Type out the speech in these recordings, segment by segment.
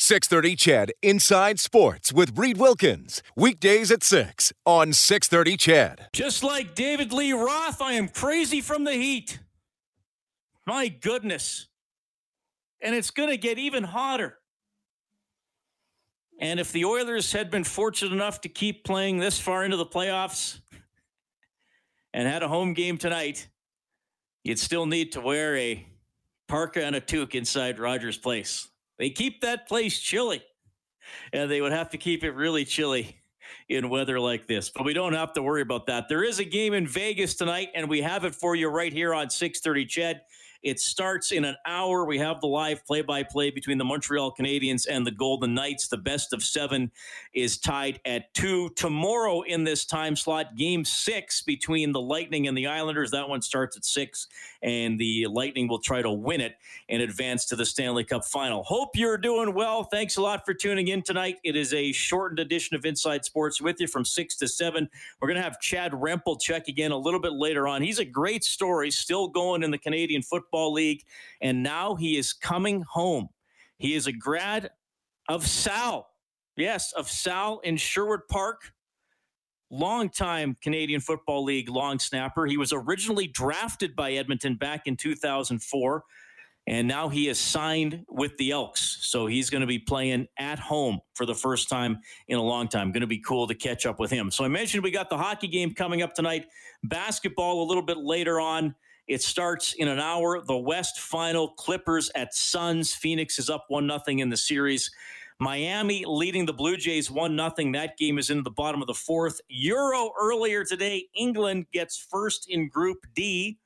630 CHED Inside Sports with Reed Wilkins. Weekdays at 6 on 630 CHED. Just like David Lee Roth, I am crazy from the heat. My goodness. And it's going to get even hotter. And if the Oilers had been fortunate enough to keep playing this far into the playoffs and had a home game tonight, you'd still need to wear a parka and a toque inside Rogers Place. They keep that place chilly, and they would have to keep it really chilly in weather like this. But we don't have to worry about that. There is a game in Vegas tonight, and we have it for you right here on 630 CHED. It starts in an hour. We have the live play by play between the Montreal Canadiens and the Golden Knights. The best of seven is tied at two. Tomorrow in this time slot, game six between the Lightning and the Islanders. That one starts at six, and the Lightning will try to win it and advance to the Stanley Cup final. Hope you're doing well. Thanks a lot for tuning in tonight. It is a shortened edition of Inside Sports with you from six to seven. We're going to have Chad Rempel check again a little bit later on. He's a great story, still going in the Canadian Football Football League, and now he is coming home. He is a grad of Sal. Yes, of Sal in Sherwood Park. Longtime Canadian Football League long snapper. He was originally drafted by Edmonton back in 2004, and now he is signed with the Elks. So he's going to be playing at home for the first time in a long time. Going to be cool to catch up with him. So I mentioned we got the hockey game coming up tonight, basketball a little bit later on. It starts in an hour. The West final Clippers at Suns. Phoenix is up 1 0 in the series. Miami leading the Blue Jays 1 0. That game is in the bottom of the fourth. Euro earlier today. England gets first in Group D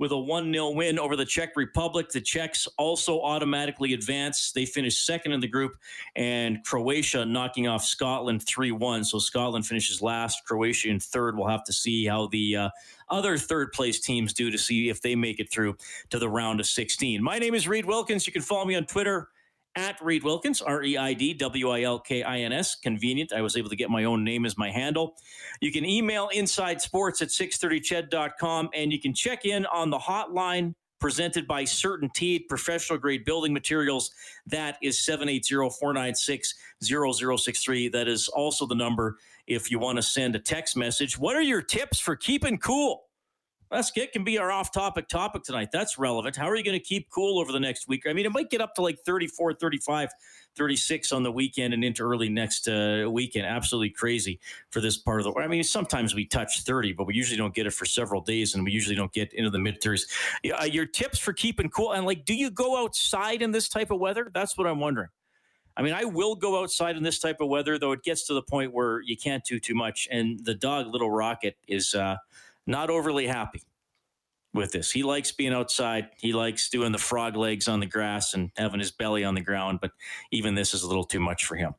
with a 1 0 win over the Czech Republic. The Czechs also automatically advance. They finished second in the group, and Croatia knocking off Scotland 3 1. So Scotland finishes last, Croatia in third. We'll have to see how the uh, other third place teams do to see if they make it through to the round of 16. My name is Reed Wilkins. You can follow me on Twitter at Reed Wilkins, R E I D W I L K I N S. Convenient. I was able to get my own name as my handle. You can email inside sports at 630ched.com and you can check in on the hotline presented by CertainTeed Professional Grade Building Materials. That is 780 496 0063. That is also the number if you want to send a text message. What are your tips for keeping cool? That's it can be our off-topic topic tonight. That's relevant. How are you going to keep cool over the next week? I mean, it might get up to like 34, 35, 36 on the weekend and into early next uh, weekend. Absolutely crazy for this part of the. I mean, sometimes we touch 30, but we usually don't get it for several days, and we usually don't get into the mid 30s. Uh, your tips for keeping cool and like, do you go outside in this type of weather? That's what I'm wondering. I mean, I will go outside in this type of weather, though it gets to the point where you can't do too much. And the dog, Little Rocket, is. Uh, not overly happy with this. He likes being outside. He likes doing the frog legs on the grass and having his belly on the ground, but even this is a little too much for him.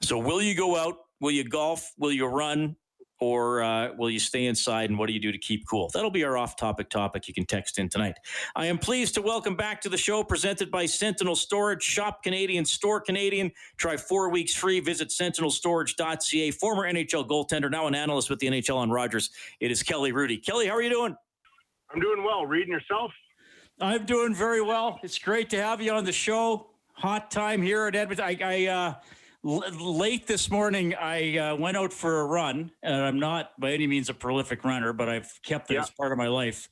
So, will you go out? Will you golf? Will you run? Or uh, will you stay inside and what do you do to keep cool? That'll be our off topic topic you can text in tonight. I am pleased to welcome back to the show presented by Sentinel Storage. Shop Canadian, store Canadian. Try four weeks free. Visit sentinelstorage.ca. Former NHL goaltender, now an analyst with the NHL on Rogers. It is Kelly Hrudey. Kelly, how are you doing? I'm doing well. Reading yourself? I'm doing very well. It's great to have you on the show. Hot time here at Edmonton. I, I uh, l- late this morning, I uh, went out for a run, and I'm not by any means a prolific runner, but I've kept it yeah. as part of my life.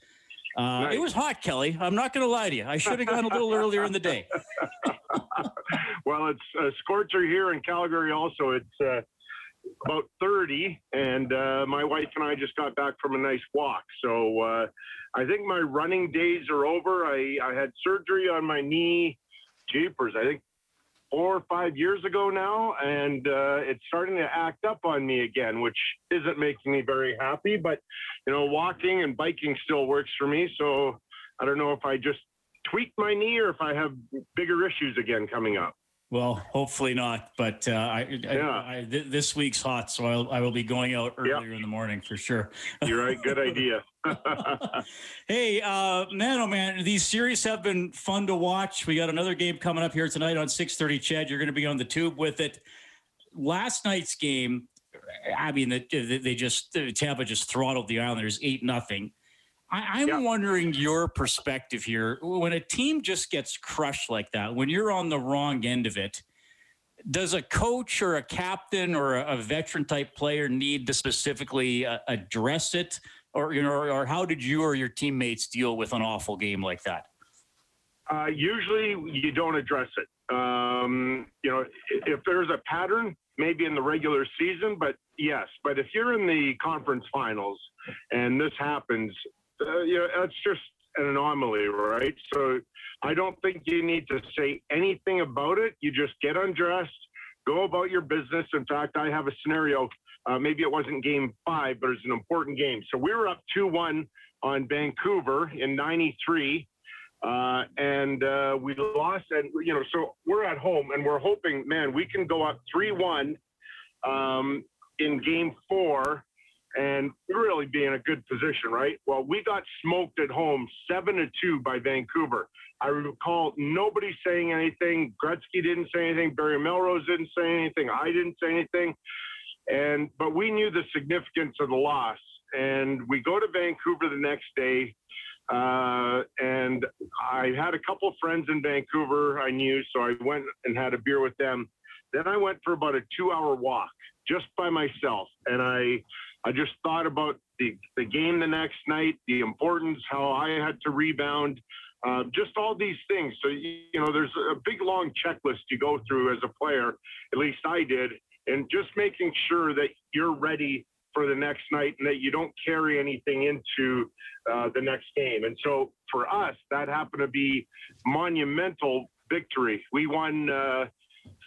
Uh, nice. It was hot, Kelly. I'm not going to lie to you. I should have gone a little earlier in the day. well, it's a scorcher here in Calgary. Also, it's uh, about 30, and uh, my wife and I just got back from a nice walk. So uh, I think my running days are over. I, I had surgery on my knee, jeepers, I think four or five years ago now, and uh, it's starting to act up on me again, which isn't making me very happy. But, you know, walking and biking still works for me. So I don't know if I just tweaked my knee or if I have bigger issues again coming up. Well, hopefully not. But uh, I, yeah. I, I th- this week's hot, so I'll, I will be going out earlier in the morning for sure. You're right. Good idea. hey, uh, man, oh man, these series have been fun to watch. We got another game coming up here tonight on 6:30. CHED, you're going to be on the tube with it. Last night's game, I mean, they, they just Tampa just throttled the Islanders eight nothing. I, am wondering your perspective here. When a team just gets crushed like that, when you're on the wrong end of it, does a coach or a captain or a, a veteran type player need to specifically uh, address it, or you know, or, or, how did you or your teammates deal with an awful game like that? Uh, usually, you don't address it. Um, you know, if there's a pattern, maybe in the regular season, but yes. But if you're in the conference finals and this happens, uh, you know, that's just an anomaly, right? So I don't think you need to say anything about it. You just get undressed, go about your business. In fact, I have a scenario. Uh, maybe it wasn't game five, but it's an important game. So we were up 2 1 on Vancouver in 93. Uh, and uh, we lost, and you know, so we're at home, and we're hoping, man, we can go up three-one um, in Game Four, and really be in a good position, right? Well, we got smoked at home seven to two by Vancouver. I recall nobody saying anything. Gretzky didn't say anything. Barry Melrose didn't say anything. I didn't say anything. And but we knew the significance of the loss. And we go to Vancouver the next day. Uh, and I had a couple friends in Vancouver I knew, so I went and had a beer with them. Then I went for about a two hour walk just by myself. And I I just thought about the, the game the next night, the importance, how I had to rebound, uh, just all these things. So, you know, there's a big long checklist you go through as a player, at least I did, and just making sure that you're ready for the next night and that you don't carry anything into uh, the next game. And so for us, that happened to be monumental victory. We won uh,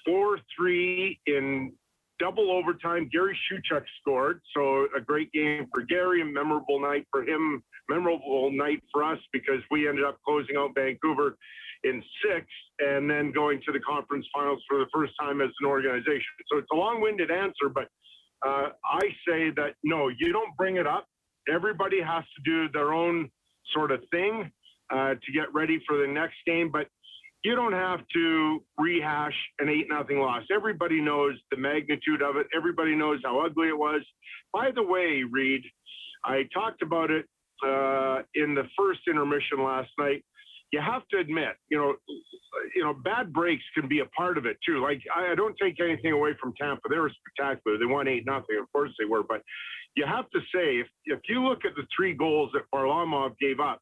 4 3 in double overtime. Gary Shuchuk scored, so a great game for Gary, a memorable night for him, memorable night for us because we ended up closing out Vancouver in six and then going to the conference finals for the first time as an organization. So it's a long-winded answer, but uh, I say that no, you don't bring it up. Everybody has to do their own sort of thing uh, to get ready for the next game, but you don't have to rehash an eight nothing loss. Everybody knows the magnitude of it. Everybody knows how ugly it was. By the way, Reed, I talked about it uh, in the first intermission last night. You have to admit, you know, you know, bad breaks can be a part of it too. Like I, I don't take anything away from Tampa; they were spectacular. They won eight nothing. Of course they were, but you have to say if if you look at the three goals that Varlamov gave up,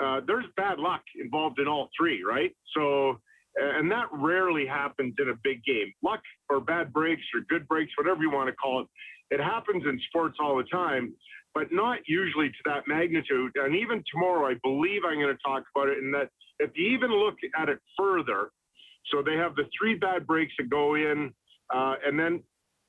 uh, there's bad luck involved in all three, right? So, and that rarely happens in a big game. Luck or bad breaks or good breaks, whatever you want to call it, it happens in sports all the time, but not usually to that magnitude. And even tomorrow, I believe I'm going to talk about it. And that if you even look at it further, so they have the three bad breaks that go in, uh, and then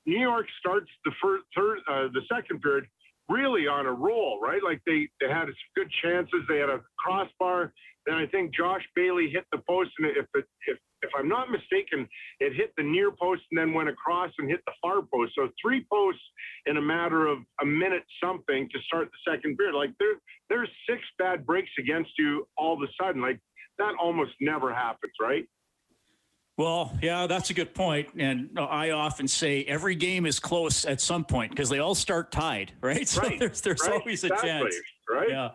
New York starts the first, third, uh, the second period really on a roll, right? Like they, they had good chances. They had a crossbar. Then I think Josh Bailey hit the post, and if it, if if I'm not mistaken, it hit the near post and then went across and hit the far post. So three posts in a matter of a minute something to start the second period. Like there there's six bad breaks against you all of a sudden. Like that almost never happens, right? Well, yeah, that's a good point. And I often say every game is close at some point because they all start tied, right? So right. there's there's right. always a exactly. chance. Right. Yeah.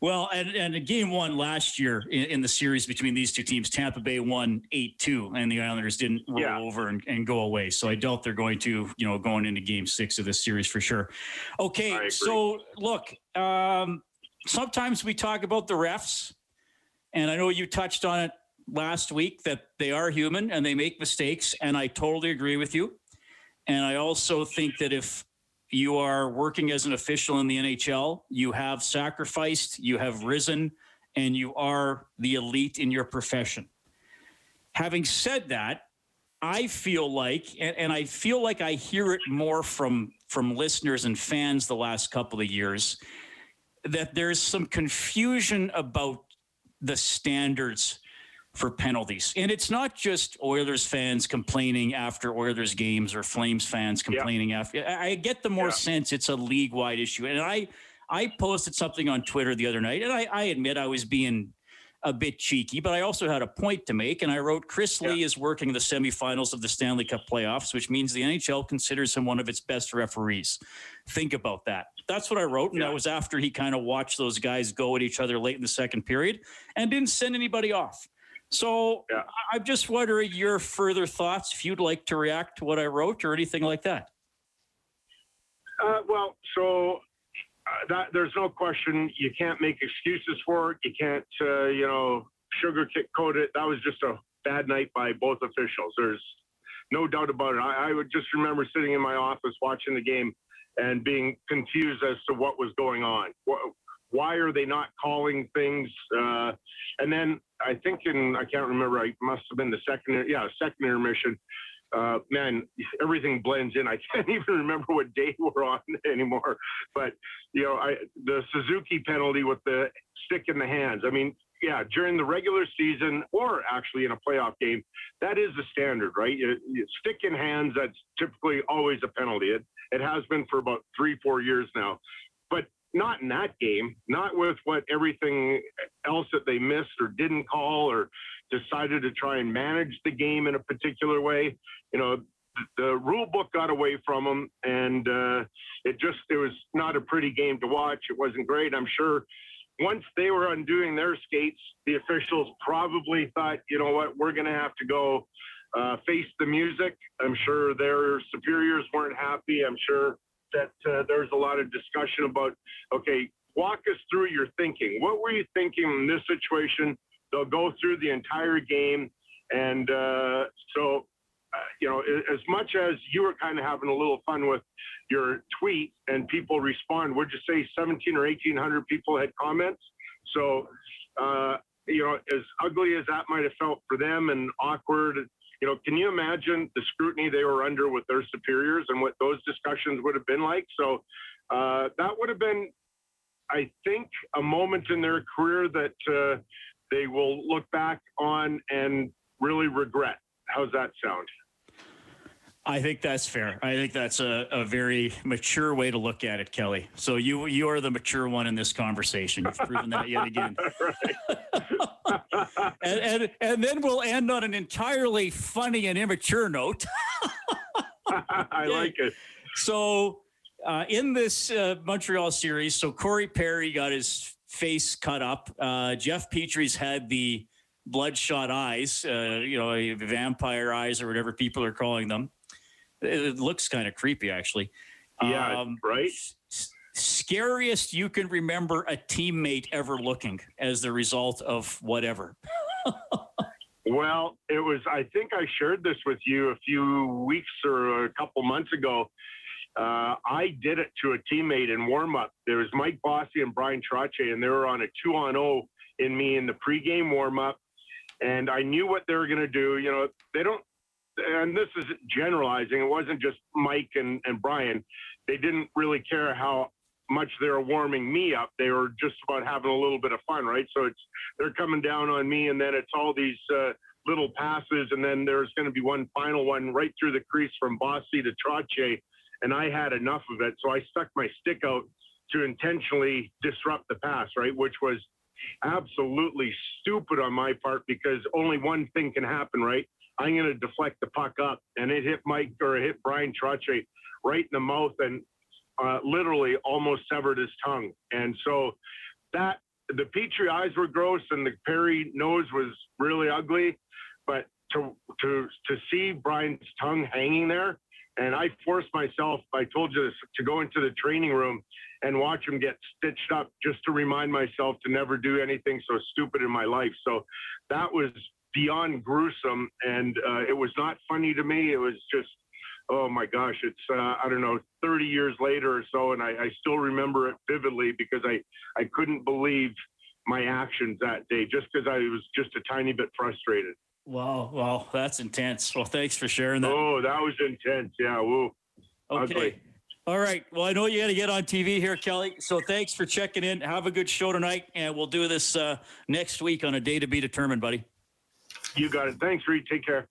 Well, and, and game one last year in, in, the series between these two teams, Tampa Bay won 8 2, and the Islanders didn't roll yeah. over and, and, go away. So I doubt they're going to, you know, going into game six of this series for sure. Okay. So look, um, sometimes we talk about the refs, and I know you touched on it last week that they are human and they make mistakes, and I totally agree with you. And I also think that if you are working as an official in the NHL, you have sacrificed, you have risen, and you are the elite in your profession. Having said that, I feel like, and, and I feel like I hear it more from from listeners and fans the last couple of years, that there's some confusion about the standards for penalties. And it's not just Oilers fans complaining after Oilers games or Flames fans complaining yeah. after. I get the more yeah. sense it's a league wide issue. And I I posted something on Twitter the other night, and I, I admit I was being a bit cheeky, but I also had a point to make. And I wrote Chris yeah. Lee is working the semifinals of the Stanley Cup playoffs, which means the NHL considers him one of its best referees. Think about that. That's what I wrote. And yeah. that was after he kind of watched those guys go at each other late in the second period and didn't send anybody off. So yeah. I'm just wondering your further thoughts if you'd like to react to what I wrote or anything like that. Uh, well, so uh, that there's no question you can't make excuses for it. You can't, uh, you know, sugarcoat it. That was just a bad night by both officials. There's no doubt about it. I, I would just remember sitting in my office watching the game and being confused as to what was going on. Why are they not calling things? Uh, and then I think in I can't remember. I must have been the second. Yeah, second intermission. Uh, man, everything blends in. I can't even remember what day we're on anymore. But you know, I, the Suzuki penalty with the stick in the hands. I mean, yeah, during the regular season or actually in a playoff game, that is the standard, right? You, you stick in hands. That's typically always a penalty. It it has been for about three, four years now. But not in that game, not with what everything else that they missed or didn't call or decided to try and manage the game in a particular way. You know, the rule book got away from them, and uh, it just it was not a pretty game to watch. It wasn't great. I'm sure once they were undoing their skates, the officials probably thought, you know what, we're going to have to go uh, face the music. I'm sure their superiors weren't happy. I'm sure that uh, there's a lot of discussion about, okay, walk us through your thinking. What were you thinking in this situation? They'll go through the entire game. And uh, so, uh, you know, as much as you were kind of having a little fun with your tweet and people respond, would you say 17 or 1800 people had comments? So, uh, you know, as ugly as that might have felt for them and awkward, you know, can you imagine the scrutiny they were under with their superiors and what those discussions would have been like? So uh, that would have been, I think, a moment in their career that uh, they will look back on and really regret. How's that sound? I think that's fair. I think that's a, a very mature way to look at it, Kelly. So you you are the mature one in this conversation. You've proven that yet again. and, and and then we'll end on an entirely funny and immature note. I like it. So uh, in this uh, Montreal series, so Corey Perry got his face cut up. Uh, Jeff Petry's had the bloodshot eyes, uh, you know, vampire eyes or whatever people are calling them. It looks kind of creepy, actually. Yeah, um, right. Scariest you can remember a teammate ever looking as the result of whatever. well, it was. I think I shared this with you a few weeks or a couple months ago. Uh, I did it to a teammate in warm up. There was Mike Bossy and Brian Trottier, and they were on a two on zero in me in the pregame warm up. And I knew what they were going to do. You know, they don't and this is generalizing, it wasn't just Mike and, and Brian. They didn't really care how much they were warming me up. They were just about having a little bit of fun, right? So it's they're coming down on me, and then it's all these uh, little passes, and then there's going to be one final one right through the crease from Bossy to Trottier, and I had enough of it, so I stuck my stick out to intentionally disrupt the pass, right? Which was absolutely stupid on my part because only one thing can happen, right? I'm going to deflect the puck up, and it hit Mike or it hit Brian Trottier right in the mouth and uh, literally almost severed his tongue. And so that the Petry eyes were gross, and the Perry nose was really ugly. But to to to see Brian's tongue hanging there, and I forced myself. I told you this, to go into the training room and watch him get stitched up, just to remind myself to never do anything so stupid in my life. So that was beyond gruesome, and uh, it was not funny to me. It was just, oh my gosh, it's uh, I don't know, 30 years later or so, and I, I still remember it vividly because I I couldn't believe my actions that day just because I was just a tiny bit frustrated. Wow, wow, that's intense. Well, thanks for sharing that. Oh, that was intense. Yeah, woo. Okay. Ugly. All right. Well, I know you got to get on TV here, Kelly. So thanks for checking in. Have a good show tonight, and we'll do this uh, next week on a day to be determined, buddy. You got it. Thanks, Reed. Take care.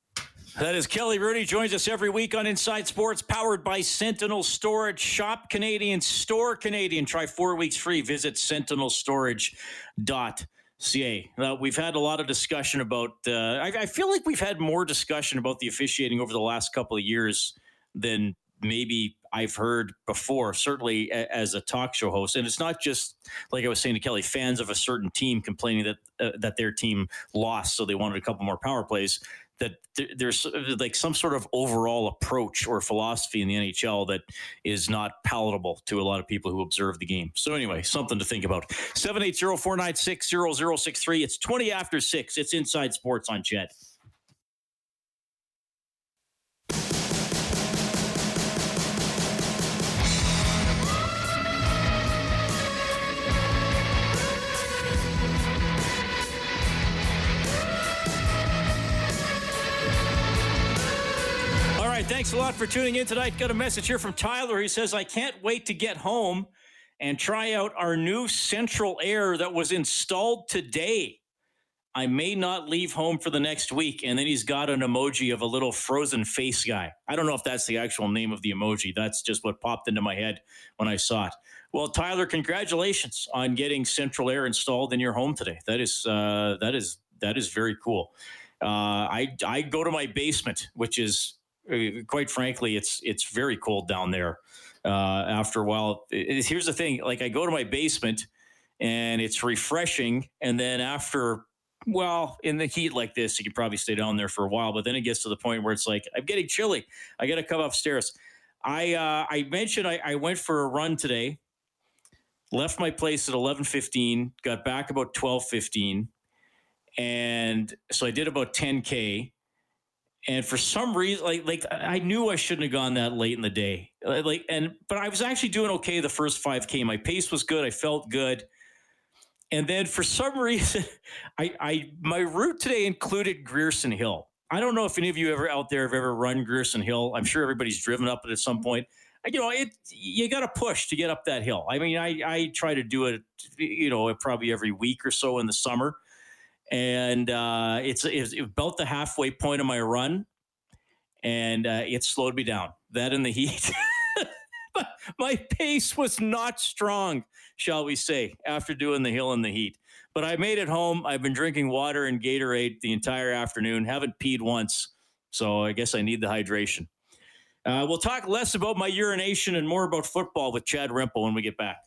That is Kelly Hrudey joins us every week on Inside Sports, powered by Sentinel Storage. Shop Canadian, store Canadian. Try four weeks free. Visit sentinelstorage.ca. We've had a lot of discussion about. Uh, I, I feel like we've had more discussion about the officiating over the last couple of years than maybe I've heard before, certainly a, as a talk show host. And it's not just like I was saying to Kelly, fans of a certain team complaining that uh, that their team lost, so they wanted a couple more power plays. That th- there's like some sort of overall approach or philosophy in the NHL that is not palatable to a lot of people who observe the game. So anyway, something to think about. 780-496-0063. It's 20 after 6. It's Inside Sports on CHED. Thanks a lot for tuning in tonight. Got a message here from Tyler. He says, I can't wait to get home and try out our new central air that was installed today. I may not leave home for the next week. And then he's got an emoji of a little frozen face guy. I don't know if that's the actual name of the emoji. That's just what popped into my head when I saw it. Well, Tyler, congratulations on getting central air installed in your home today. That is uh, that is that is very cool. Uh, I I go to my basement, which is quite frankly, it's it's very cold down there. Uh, after a while, it, here's the thing: like I go to my basement, and it's refreshing, and then after well, in the heat like this, you could probably stay down there for a while. But then it gets to the point where it's like I'm getting chilly. I got to come upstairs. I uh, I mentioned I, I, went for a run today. Left my place at eleven fifteen. Got back about twelve fifteen, and so I did about ten k. And for some reason, like like I knew I shouldn't have gone that late in the day. Uh, like and but I was actually doing okay the first 5K. My pace was good. I felt good. And then for some reason, I, I my route today included Grierson Hill. I don't know if any of you ever out there have ever run Grierson Hill. I'm sure everybody's driven up it at some point. You know, it you got to push to get up that hill. I mean, I I try to do it, you know, probably every week or so in the summer and uh, it's, it's about the halfway point of my run, and uh, it slowed me down. That in the heat. my pace was not strong, shall we say, after doing the hill in the heat. But I made it home. I've been drinking water and Gatorade the entire afternoon. Haven't peed once, so I guess I need the hydration. Uh, we'll talk less about my urination and more about football with Chad Rempel when we get back.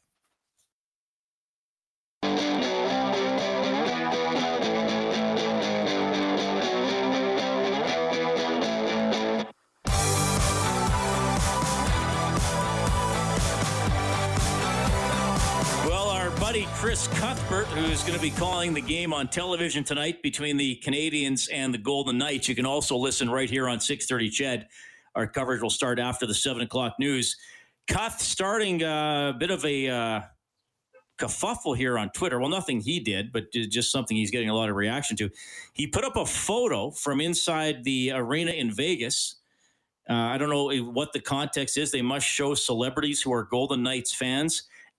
Chris Cuthbert, who's going to be calling the game on television tonight between the Canadiens and the Golden Knights. You can also listen right here on 6:30 CHED. Our coverage will start after the seven o'clock news. Cuth starting a bit of a uh, kerfuffle here on Twitter. Well, nothing he did, but just something he's getting a lot of reaction to. He put up a photo from inside the arena in Vegas. Uh, I don't know what the context is. They must show celebrities who are Golden Knights fans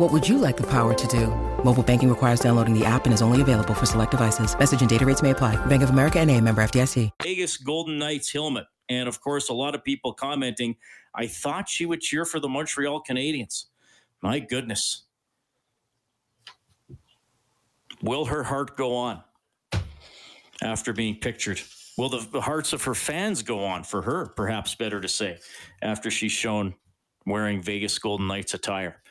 What would you like the power to do? Mobile banking requires downloading the app and is only available for select devices. Message and data rates may apply. Bank of America and a member FDIC. Vegas Golden Knights helmet. And of course, a lot of people commenting, I thought she would cheer for the Montreal Canadiens. My goodness. Will her heart go on after being pictured? Will the hearts of her fans go on for her, perhaps better to say, after she's shown wearing Vegas Golden Knights attire?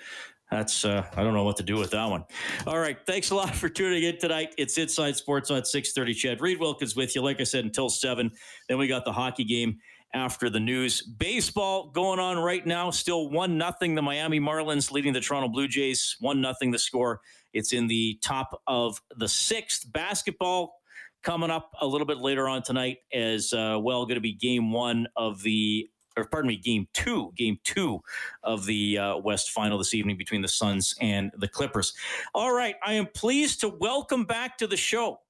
That's uh, I don't know what to do with that one. All right, thanks a lot for tuning in tonight. It's Inside Sports on six thirty. CHED Reed Wilkins with you. Like I said, until seven. Then we got the hockey game after the news. Baseball going on right now. Still one nothing. The Miami Marlins leading the Toronto Blue Jays one nothing. The score. It's in the top of the sixth. Basketball coming up a little bit later on tonight as uh, well. Going to be game one of the or pardon me, game two, game two of the uh, West Final this evening between the Suns and the Clippers. All right, I am pleased to welcome back to the show,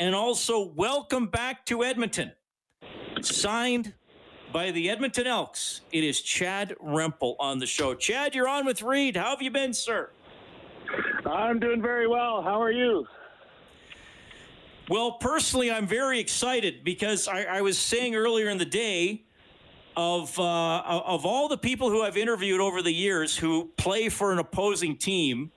and also welcome back to Edmonton. Signed by the Edmonton Elks, it is Chad Rempel on the show. Chad, you're on with Reed. How have you been, sir? I'm doing very well. How are you? Well, personally, I'm very excited because I, I was saying earlier in the day of uh, of all the people who I've interviewed over the years who play for an opposing team,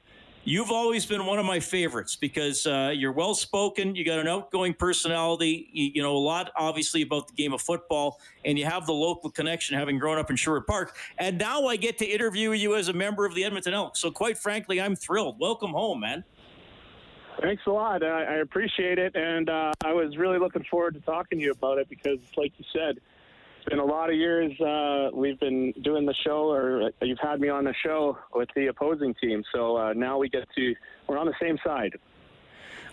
you've always been one of my favorites because uh, you're well spoken, you got an outgoing personality, you, you, know a lot obviously about the game of football, and you have the local connection, having grown up in Sherwood Park. And now I get to interview you as a member of the Edmonton Elks. So quite frankly, I'm thrilled. Welcome home, man. Thanks a lot. I, appreciate it, and uh, I was really looking forward to talking to you about it because, like you said been a lot of years uh, we've been doing the show, or you've had me on the show with the opposing team. So uh, now we get to we're on the same side.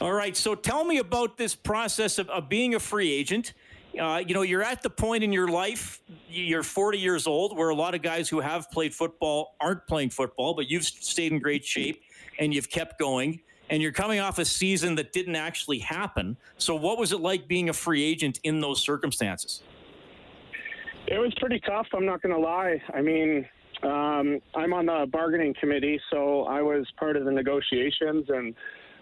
All right. So tell me about this process of, of being a free agent. Uh, you know, you're at the point in your life, you're 40 years old, where a lot of guys who have played football aren't playing football, but you've stayed in great shape and you've kept going. And you're coming off a season that didn't actually happen. So, what was it like being a free agent in those circumstances? It was pretty tough. I'm not going to lie. I mean, um, I'm on the bargaining committee, so I was part of the negotiations. And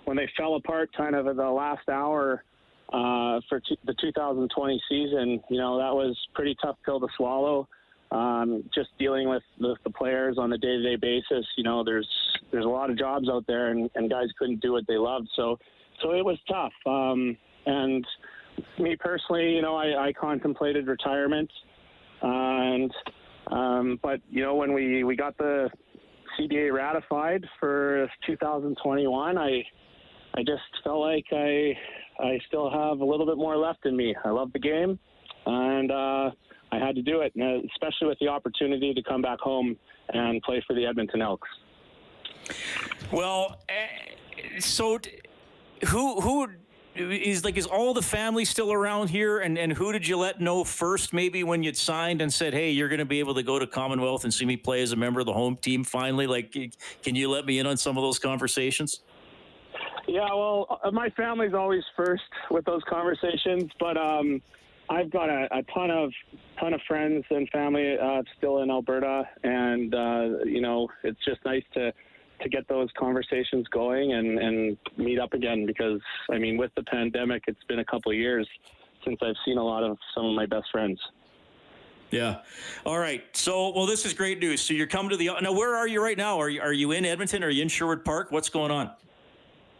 when they fell apart, kind of at the last hour uh, for t- the 2020 season, you know, that was pretty tough pill to swallow. Um, just dealing with the, the players on a day-to-day basis, you know, there's there's a lot of jobs out there, and, and guys couldn't do what they loved. So, so it was tough. Um, and me personally, you know, I, I contemplated retirement. And um, but you know when we we got the CBA ratified for 2021, I I just felt like I I still have a little bit more left in me. I love the game, and uh, I had to do it, especially with the opportunity to come back home and play for the Edmonton Elks. Well, eh, so who who is like is all the family still around here? And and who did you let know first maybe when you'd signed and said hey you're going to be able to go to commonwealth and see me play as a member of the home team finally? Like can you let me in on some of those conversations? Yeah well uh, my family's always first with those conversations but um I've got a, a ton of ton of friends and family uh, still in Alberta, and uh, you know it's just nice to to get those conversations going and, and meet up again because I mean with the pandemic it's been a couple of years since I've seen a lot of some of my best friends. Yeah. All right. So, well, this is great news. So you're coming to the now. Where are you right now? Are you are you in Edmonton? Are you in Sherwood Park? What's going on?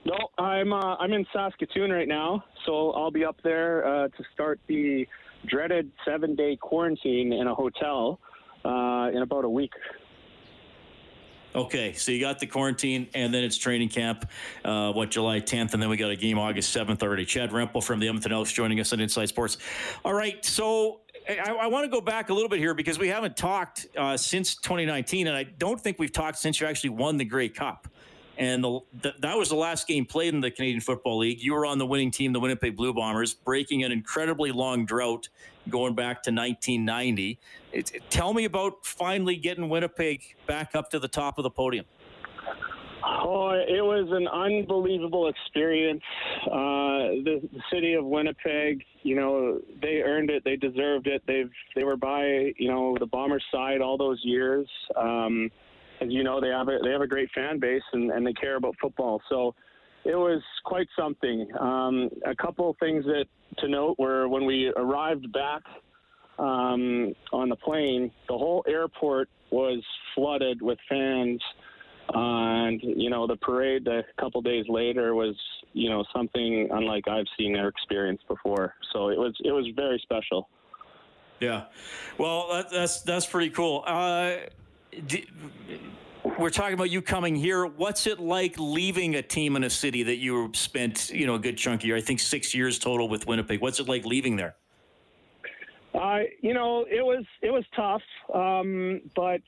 No, I'm uh, I'm in Saskatoon right now. So I'll be up there uh, to start the dreaded seven day quarantine in a hotel uh, in about a week. Okay, so you got the quarantine, and then it's training camp, uh, what, July 10th, and then we got a game August 7th already. Chad Rempel from the Edmonton Elks joining us on Inside Sports. All right, so I, I want to go back a little bit here because we haven't talked uh, since 2019, and I don't think we've talked since you actually won the Grey Cup and the, the, that was the last game played in the Canadian Football League. You were on the winning team, the Winnipeg Blue Bombers, breaking an incredibly long drought going back to 1990. It, it, tell me about finally getting Winnipeg back up to the top of the podium. Oh, it was an unbelievable experience. Uh, the, the, city of Winnipeg, you know, they earned it. They deserved it. They've they were by you know the Bombers side all those years. Um, as you know, they have a they have a great fan base and, and they care about football. So it was quite something. Um, a couple things that to note were when we arrived back um, on the plane, the whole airport was flooded with fans. and you know the parade a couple days later was you know something unlike I've seen or experienced before. So it was it was very special. Yeah, well that, that's that's pretty cool. Uh, we're talking about you coming here. What's it like leaving a team in a city that you spent, you know, a good chunk of year? I think six years total with Winnipeg. What's it like leaving there? Uh, you know, it was it was tough, um, but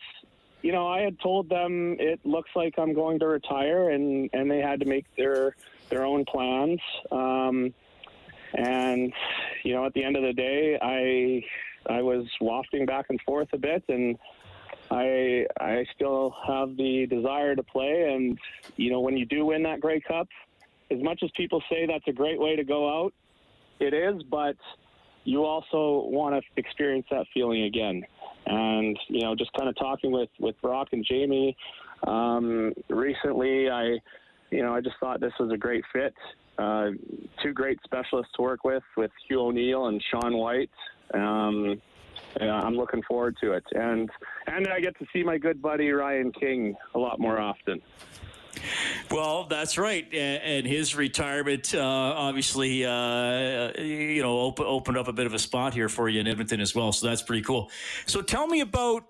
you know, I had told them it looks like I'm going to retire, and and they had to make their their own plans. Um, And you know, at the end of the day, I I was wafting back and forth a bit, and I I still have the desire to play. And you know, when you do win that Grey Cup, as much as people say that's a great way to go out, it is. But you also want to experience that feeling again. And you know, just kind of talking with with Brock and Jamie um, recently, I you know I just thought this was a great fit. Uh, two great specialists to work with, with Hugh O'Neill and Sean Whyte. Um, I'm looking forward to it, and and I get to see my good buddy Ryan King a lot more often. Well, that's right, and his retirement uh, obviously, uh, you know, op- opened up a bit of a spot here for you in Edmonton as well. So that's pretty cool. So tell me about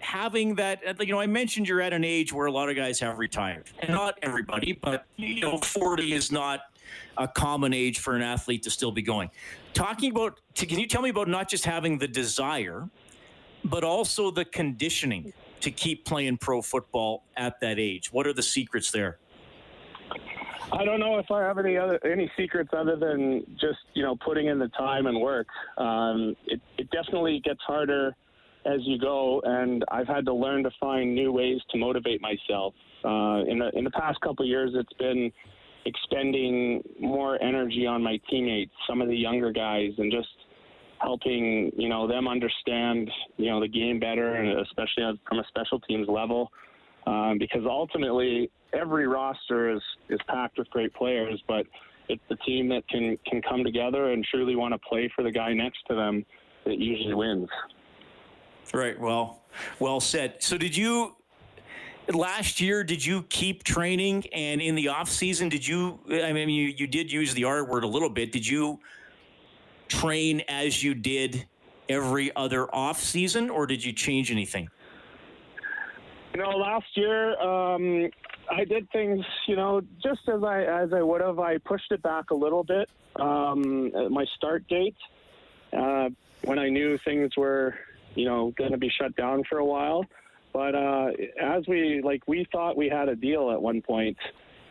having that. Uh, you know, I mentioned you're at an age where a lot of guys have retired, and not everybody, but you know, 40 is not a common age for an athlete to still be going. Talking about, can you tell me about not just having the desire, but also the conditioning to keep playing pro football at that age? What are the secrets there? I don't know if I have any other any secrets other than just you know putting in the time and work. Um, it, it definitely gets harder as you go, and I've had to learn to find new ways to motivate myself. Uh, in the in the past couple years, it's been expending more energy on my teammates, some of the younger guys, and just helping you know them understand you know the game better, and especially from a special teams level, um, because ultimately every roster is is packed with great players, but it's the team that can can come together and truly want to play for the guy next to them that usually wins. Right. Well, well said. So did you last year did you keep training and in the off season did you I mean you you did use the R word a little bit. Did you train as you did every other off season, or did you change anything? You know, last year um, I did things, you know, just as I as I would have. I pushed it back a little bit. Um, my start date uh, when I knew things were, you know, going to be shut down for a while. But uh, as we like, we thought we had a deal at one point,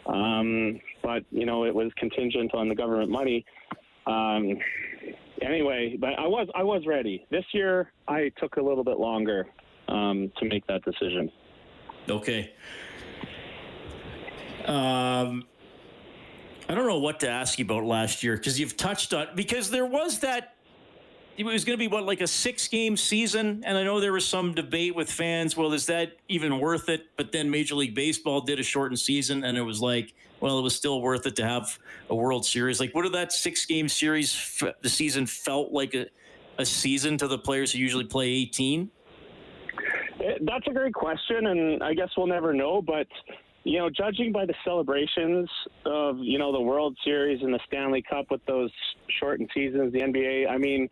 um, but you know, it was contingent on the government money. Um, anyway, but I was I was ready. This year, I took a little bit longer um, to make that decision. Okay. Um, I don't know what to ask you about last year because you've touched on because there was that it was going to be what like a six game season? And i know there was some debate with fans well is that even worth it? But then major league baseball did a shortened season and it was like well it was still worth it to have a world series. Like what did that six game series the season felt like a, a season to the players who usually play 18 eh, that's a great question and i guess we'll never know but you know, judging by the celebrations of, you know, the World Series and the Stanley Cup with those shortened seasons, the NBA, I mean,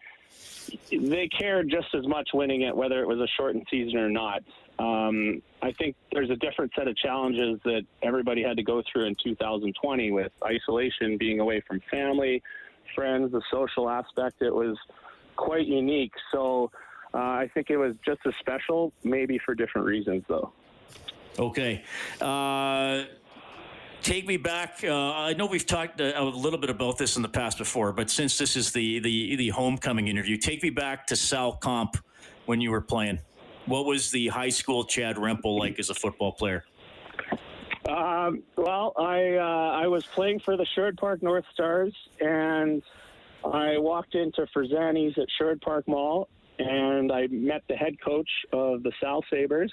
they cared just as much winning it, whether it was a shortened season or not. Um, I think there's a different set of challenges that everybody had to go through in 2020 with isolation, being away from family, friends, the social aspect. It was quite unique. So uh, I think it was just as special, maybe for different reasons, though. Okay. Uh, take me back. Uh, I know we've talked a, a, little bit about this in the past before, but since this is the the the homecoming interview, take me back to Sal Comp when you were playing. What was the high school Chad Rempel like as a football player? Um, well, I uh, I was playing for the Sherwood Park North Stars, and I walked into Fresani's at Sherwood Park Mall, and I met the head coach of the Sal Sabres,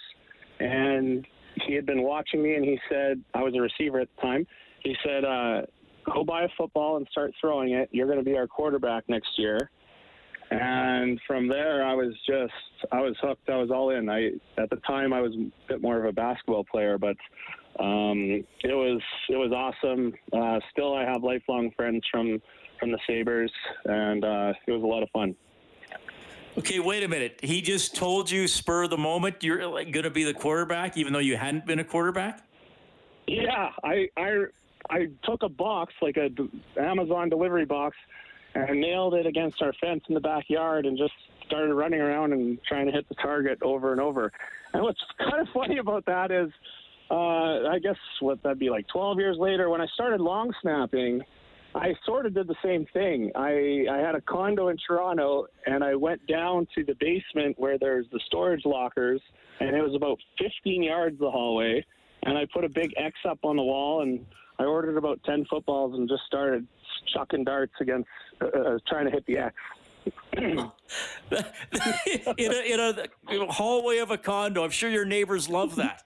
and he had been watching me, and he said I was a receiver at the time. He said, uh, "Go buy a football and start throwing it. You're going to be our quarterback next year." And from there, I was just I was hooked. I was all in. I at the time I was a bit more of a basketball player, but um, it was it was awesome. Uh, still, I have lifelong friends from from the Sabres, and uh, it was a lot of fun. Okay, wait a minute. He just told you spur of the moment you're like going to be the quarterback, even though you hadn't been a quarterback. Yeah, I I I took a box like a Amazon delivery box and nailed it against our fence in the backyard and just started running around and trying to hit the target over and over. And what's kind of funny about that is, uh, I guess what that'd be like 12 years later when I started long snapping. I sort of did the same thing. I, I had a condo in Toronto, and I went down to the basement where there's the storage lockers, and it was about 15 yards the hallway. And I put a big X up on the wall, and I ordered about 10 footballs and just started chucking darts against, uh, uh trying to hit the X. in, a, in a hallway of a condo, I'm sure your neighbors love that.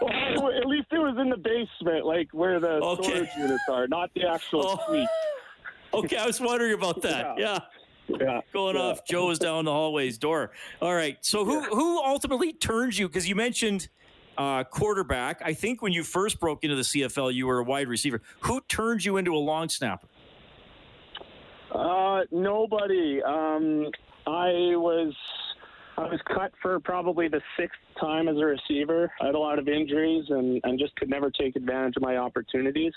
Well, at least it was in the basement, like where the okay. storage units are, not the actual oh. suite. Okay, I was wondering about that. Yeah. yeah. yeah. Going yeah. off Joe's down the hallway's door. All right. So who who ultimately turns you? Because you mentioned uh, quarterback. I think when you first broke into the CFL, you were a wide receiver. Who turned you into a long snapper? Uh, nobody. Um, I was I was cut for probably the sixth time as a receiver. I had a lot of injuries and, and just could never take advantage of my opportunities.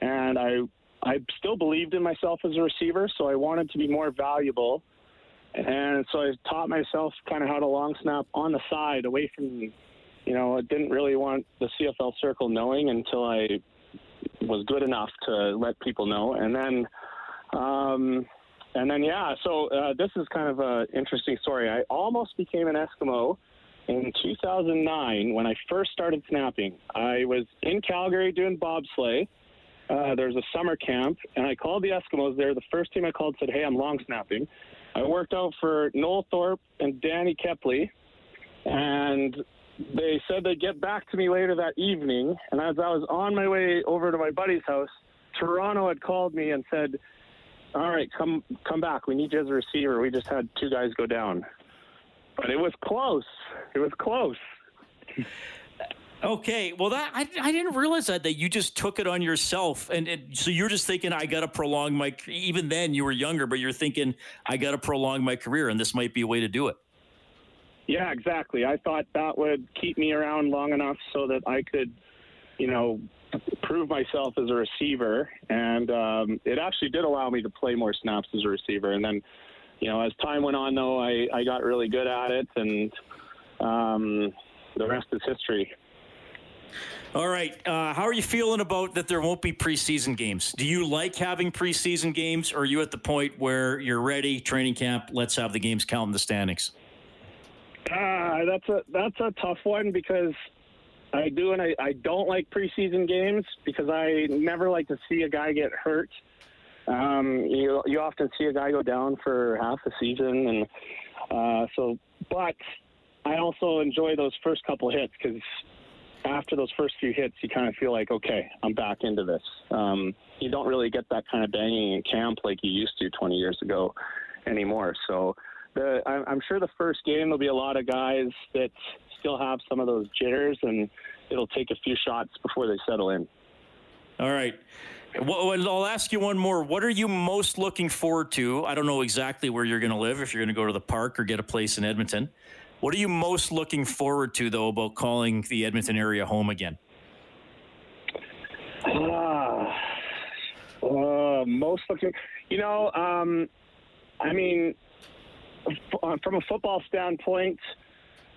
And I I still believed in myself as a receiver, so I wanted to be more valuable. And so I taught myself kind of how to long snap on the side, away from, you know, I didn't really want the CFL circle knowing until I was good enough to let people know. And then um, and then yeah, so uh, this is kind of an interesting story. I almost became an Eskimo in 2009 when I first started snapping. I was in Calgary doing bobsleigh. Uh, there was a summer camp, and I called the Eskimos there. The first team I called said, "Hey, I'm long snapping." I worked out for Noel Thorpe and Danny Kepley, and they said they'd get back to me later that evening. And as I was on my way over to my buddy's house, Toronto had called me and said, all right, come come back. We need you as a receiver. We just had two guys go down, but it was close. It was close. Okay, well, that I, I didn't realize that that you just took it on yourself, and it, so you're just thinking I got to prolong my. Even then, you were younger, but you're thinking I got to prolong my career, and this might be a way to do it. Yeah, exactly. I thought that would keep me around long enough so that I could, you know, prove myself as a receiver, and um, it actually did allow me to play more snaps as a receiver. And then, you know, as time went on, though, I, I got really good at it, and um, the rest is history. All right. Uh, how are you feeling about that there won't be preseason games? Do you like having preseason games, or are you at the point where you're ready, training camp, let's have the games count in the standings? Uh, that's a that's a tough one because I do, and I, I don't like preseason games because I never like to see a guy get hurt. Um, you you often see a guy go down for half a season, and uh, so. But I also enjoy those first couple hits because after those first few hits, you kind of feel like, okay, I'm back into this. Um, you don't really get that kind of banging in camp like you used to 20 years ago anymore. So the, I'm sure the first game there'll be a lot of guys that still have some of those jitters, and it'll take a few shots before they settle in. All right. Well, I'll ask you one more. What are you most looking forward to? I don't know exactly where you're going to live, if you're going to go to the park or get a place in Edmonton. What are you most looking forward to, though, about calling the Edmonton area home again? Uh, uh, most looking, you know, um, I mean, from a football standpoint,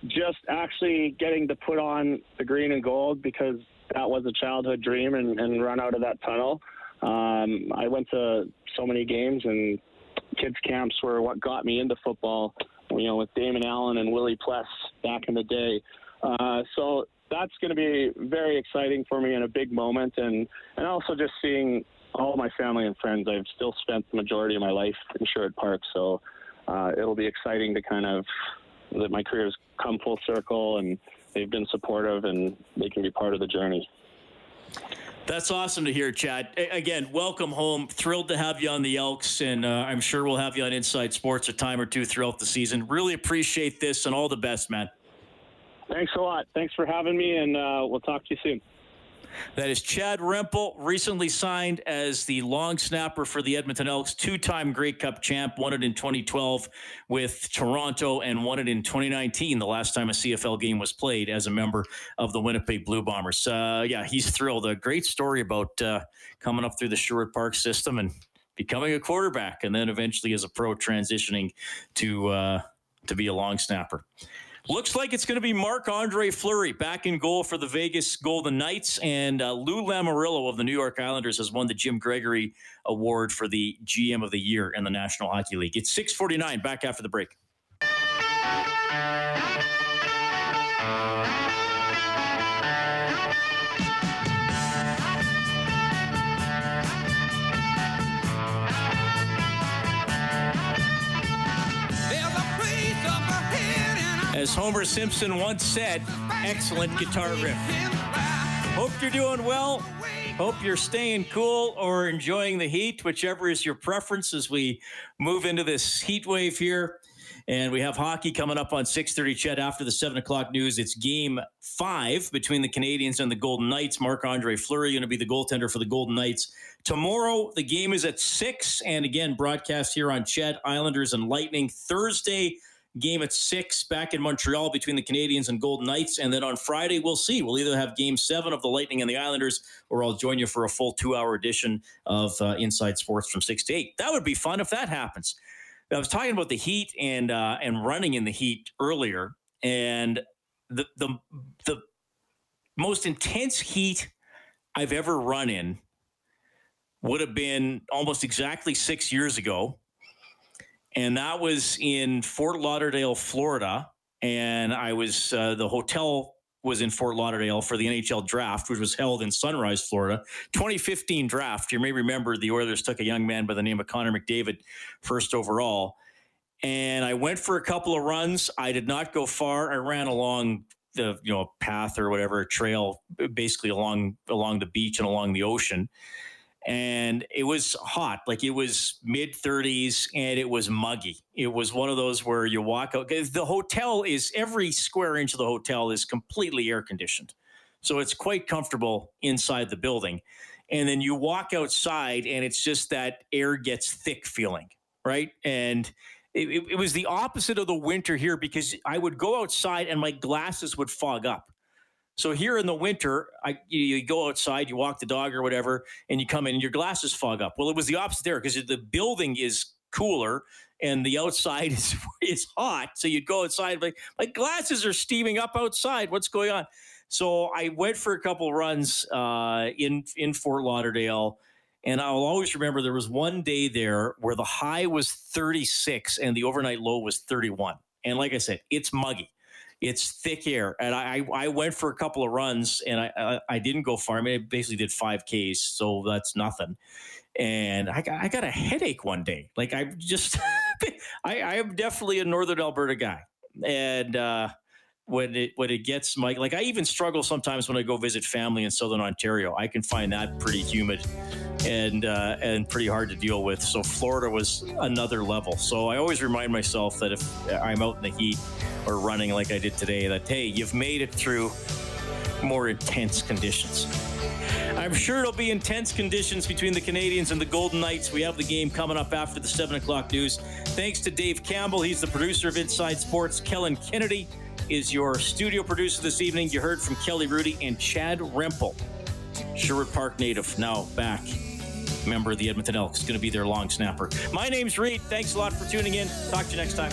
just actually getting to put on the green and gold because that was a childhood dream and, and run out of that tunnel. Um, I went to so many games and kids camps were what got me into football. You know, with Damon Allen and Willie Pless back in the day. Uh, so that's going to be very exciting for me and a big moment, and and also just seeing all my family and friends. I've still spent the majority of my life in Sherwood Park, so uh, it'll be exciting to kind of that my career has come full circle and they've been supportive and they can be part of the journey. That's awesome to hear, Chad. Again, welcome home. Thrilled to have you on the Elks, and uh, I'm sure we'll have you on Inside Sports a time or two throughout the season. Really appreciate this, and all the best, man. Thanks a lot. Thanks for having me, and uh, we'll talk to you soon. That is Chad Rempel, recently signed as the long snapper for the Edmonton Elks, two time Grey Cup champ, won it in 2012 with Toronto and won it in 2019, the last time a CFL game was played as a member of the Winnipeg Blue Bombers. Uh, yeah, he's thrilled. A great story about uh, coming up through the Sherwood Park system and becoming a quarterback and then eventually as a pro transitioning to, uh, to be a long snapper. Looks like it's going to be Marc Andre Fleury back in goal for the Vegas Golden Knights. And uh, Lou Lamoriello of the New York Islanders has won the Jim Gregory Award for the GM of the Year in the National Hockey League. It's 649, back after the break. As Homer Simpson once said, excellent guitar riff. Hope you're doing well. Hope you're staying cool or enjoying the heat, whichever is your preference as we move into this heat wave here. And we have hockey coming up on 6.30, CHED, after the 7 o'clock news. It's game five between the Canadiens and the Golden Knights. Marc-Andre Fleury going to be the goaltender for the Golden Knights. Tomorrow, the game is at 6. And again, broadcast here on CHED, Islanders and Lightning. Thursday, game at six back in Montreal between the Canadiens and Golden Knights. And then on Friday, we'll see. We'll either have game seven of the Lightning and the Islanders, or I'll join you for a full two hour edition of uh, Inside Sports from six to eight. That would be fun if that happens. I was talking about the heat and uh, and running in the heat earlier, and the the the most intense heat I've ever run in would have been almost exactly six years ago and that was in Fort Lauderdale, Florida. And I was uh, the hotel was in Fort Lauderdale for the NHL draft, which was held in Sunrise, Florida. 2015 draft. You may remember the Oilers took a young man by the name of Connor McDavid first overall. And I went for a couple of runs. I did not go far. I ran along the you know path or whatever trail, basically along along the beach and along the ocean and it was hot like it was mid 30s and it was muggy. It was one of those where you walk out the hotel is every square inch of the hotel is completely air conditioned. So it's quite comfortable inside the building. And then you walk outside and it's just that air gets thick feeling right? And it, it was the opposite of the winter here because i would go outside and my glasses would fog up so here in the winter, I you, you, go outside, you walk the dog or whatever, and you come in, and your glasses fog up. Well, it was the opposite there because the building is cooler and the outside is is hot. So you'd go outside, like my glasses are steaming up outside. What's going on? So I went for a couple runs uh, in in Fort Lauderdale. And I'll always remember there was one day there where the high was 36 and the overnight low was 31. And like I said, it's muggy it's thick air. And I, I went for a couple of runs and I, I, I didn't go far. I basically did five Ks, so that's nothing. And I got, I got a headache one day. Like I just, I, I am definitely a Northern Alberta guy. And, uh, when it when it gets my like I even struggle sometimes when I go visit family in Southern Ontario. I can find that pretty humid and uh, and pretty hard to deal with. So Florida was another level. So I always remind myself that if I'm out in the heat or running like I did today, that hey, you've made it through more intense conditions. I'm sure it'll be intense conditions between the Canadiens and the Golden Knights. We have the game coming up after the 7 o'clock news. Thanks to Dave Campbell. He's the producer of Inside Sports. Kellen Kennedy is your studio producer this evening. You heard from Kelly Hrudey and Chad Rempel, Sherwood Park native, now back. Member of the Edmonton Elks, going to be their long snapper. My name's Reid. Thanks a lot for tuning in. Talk to you next time.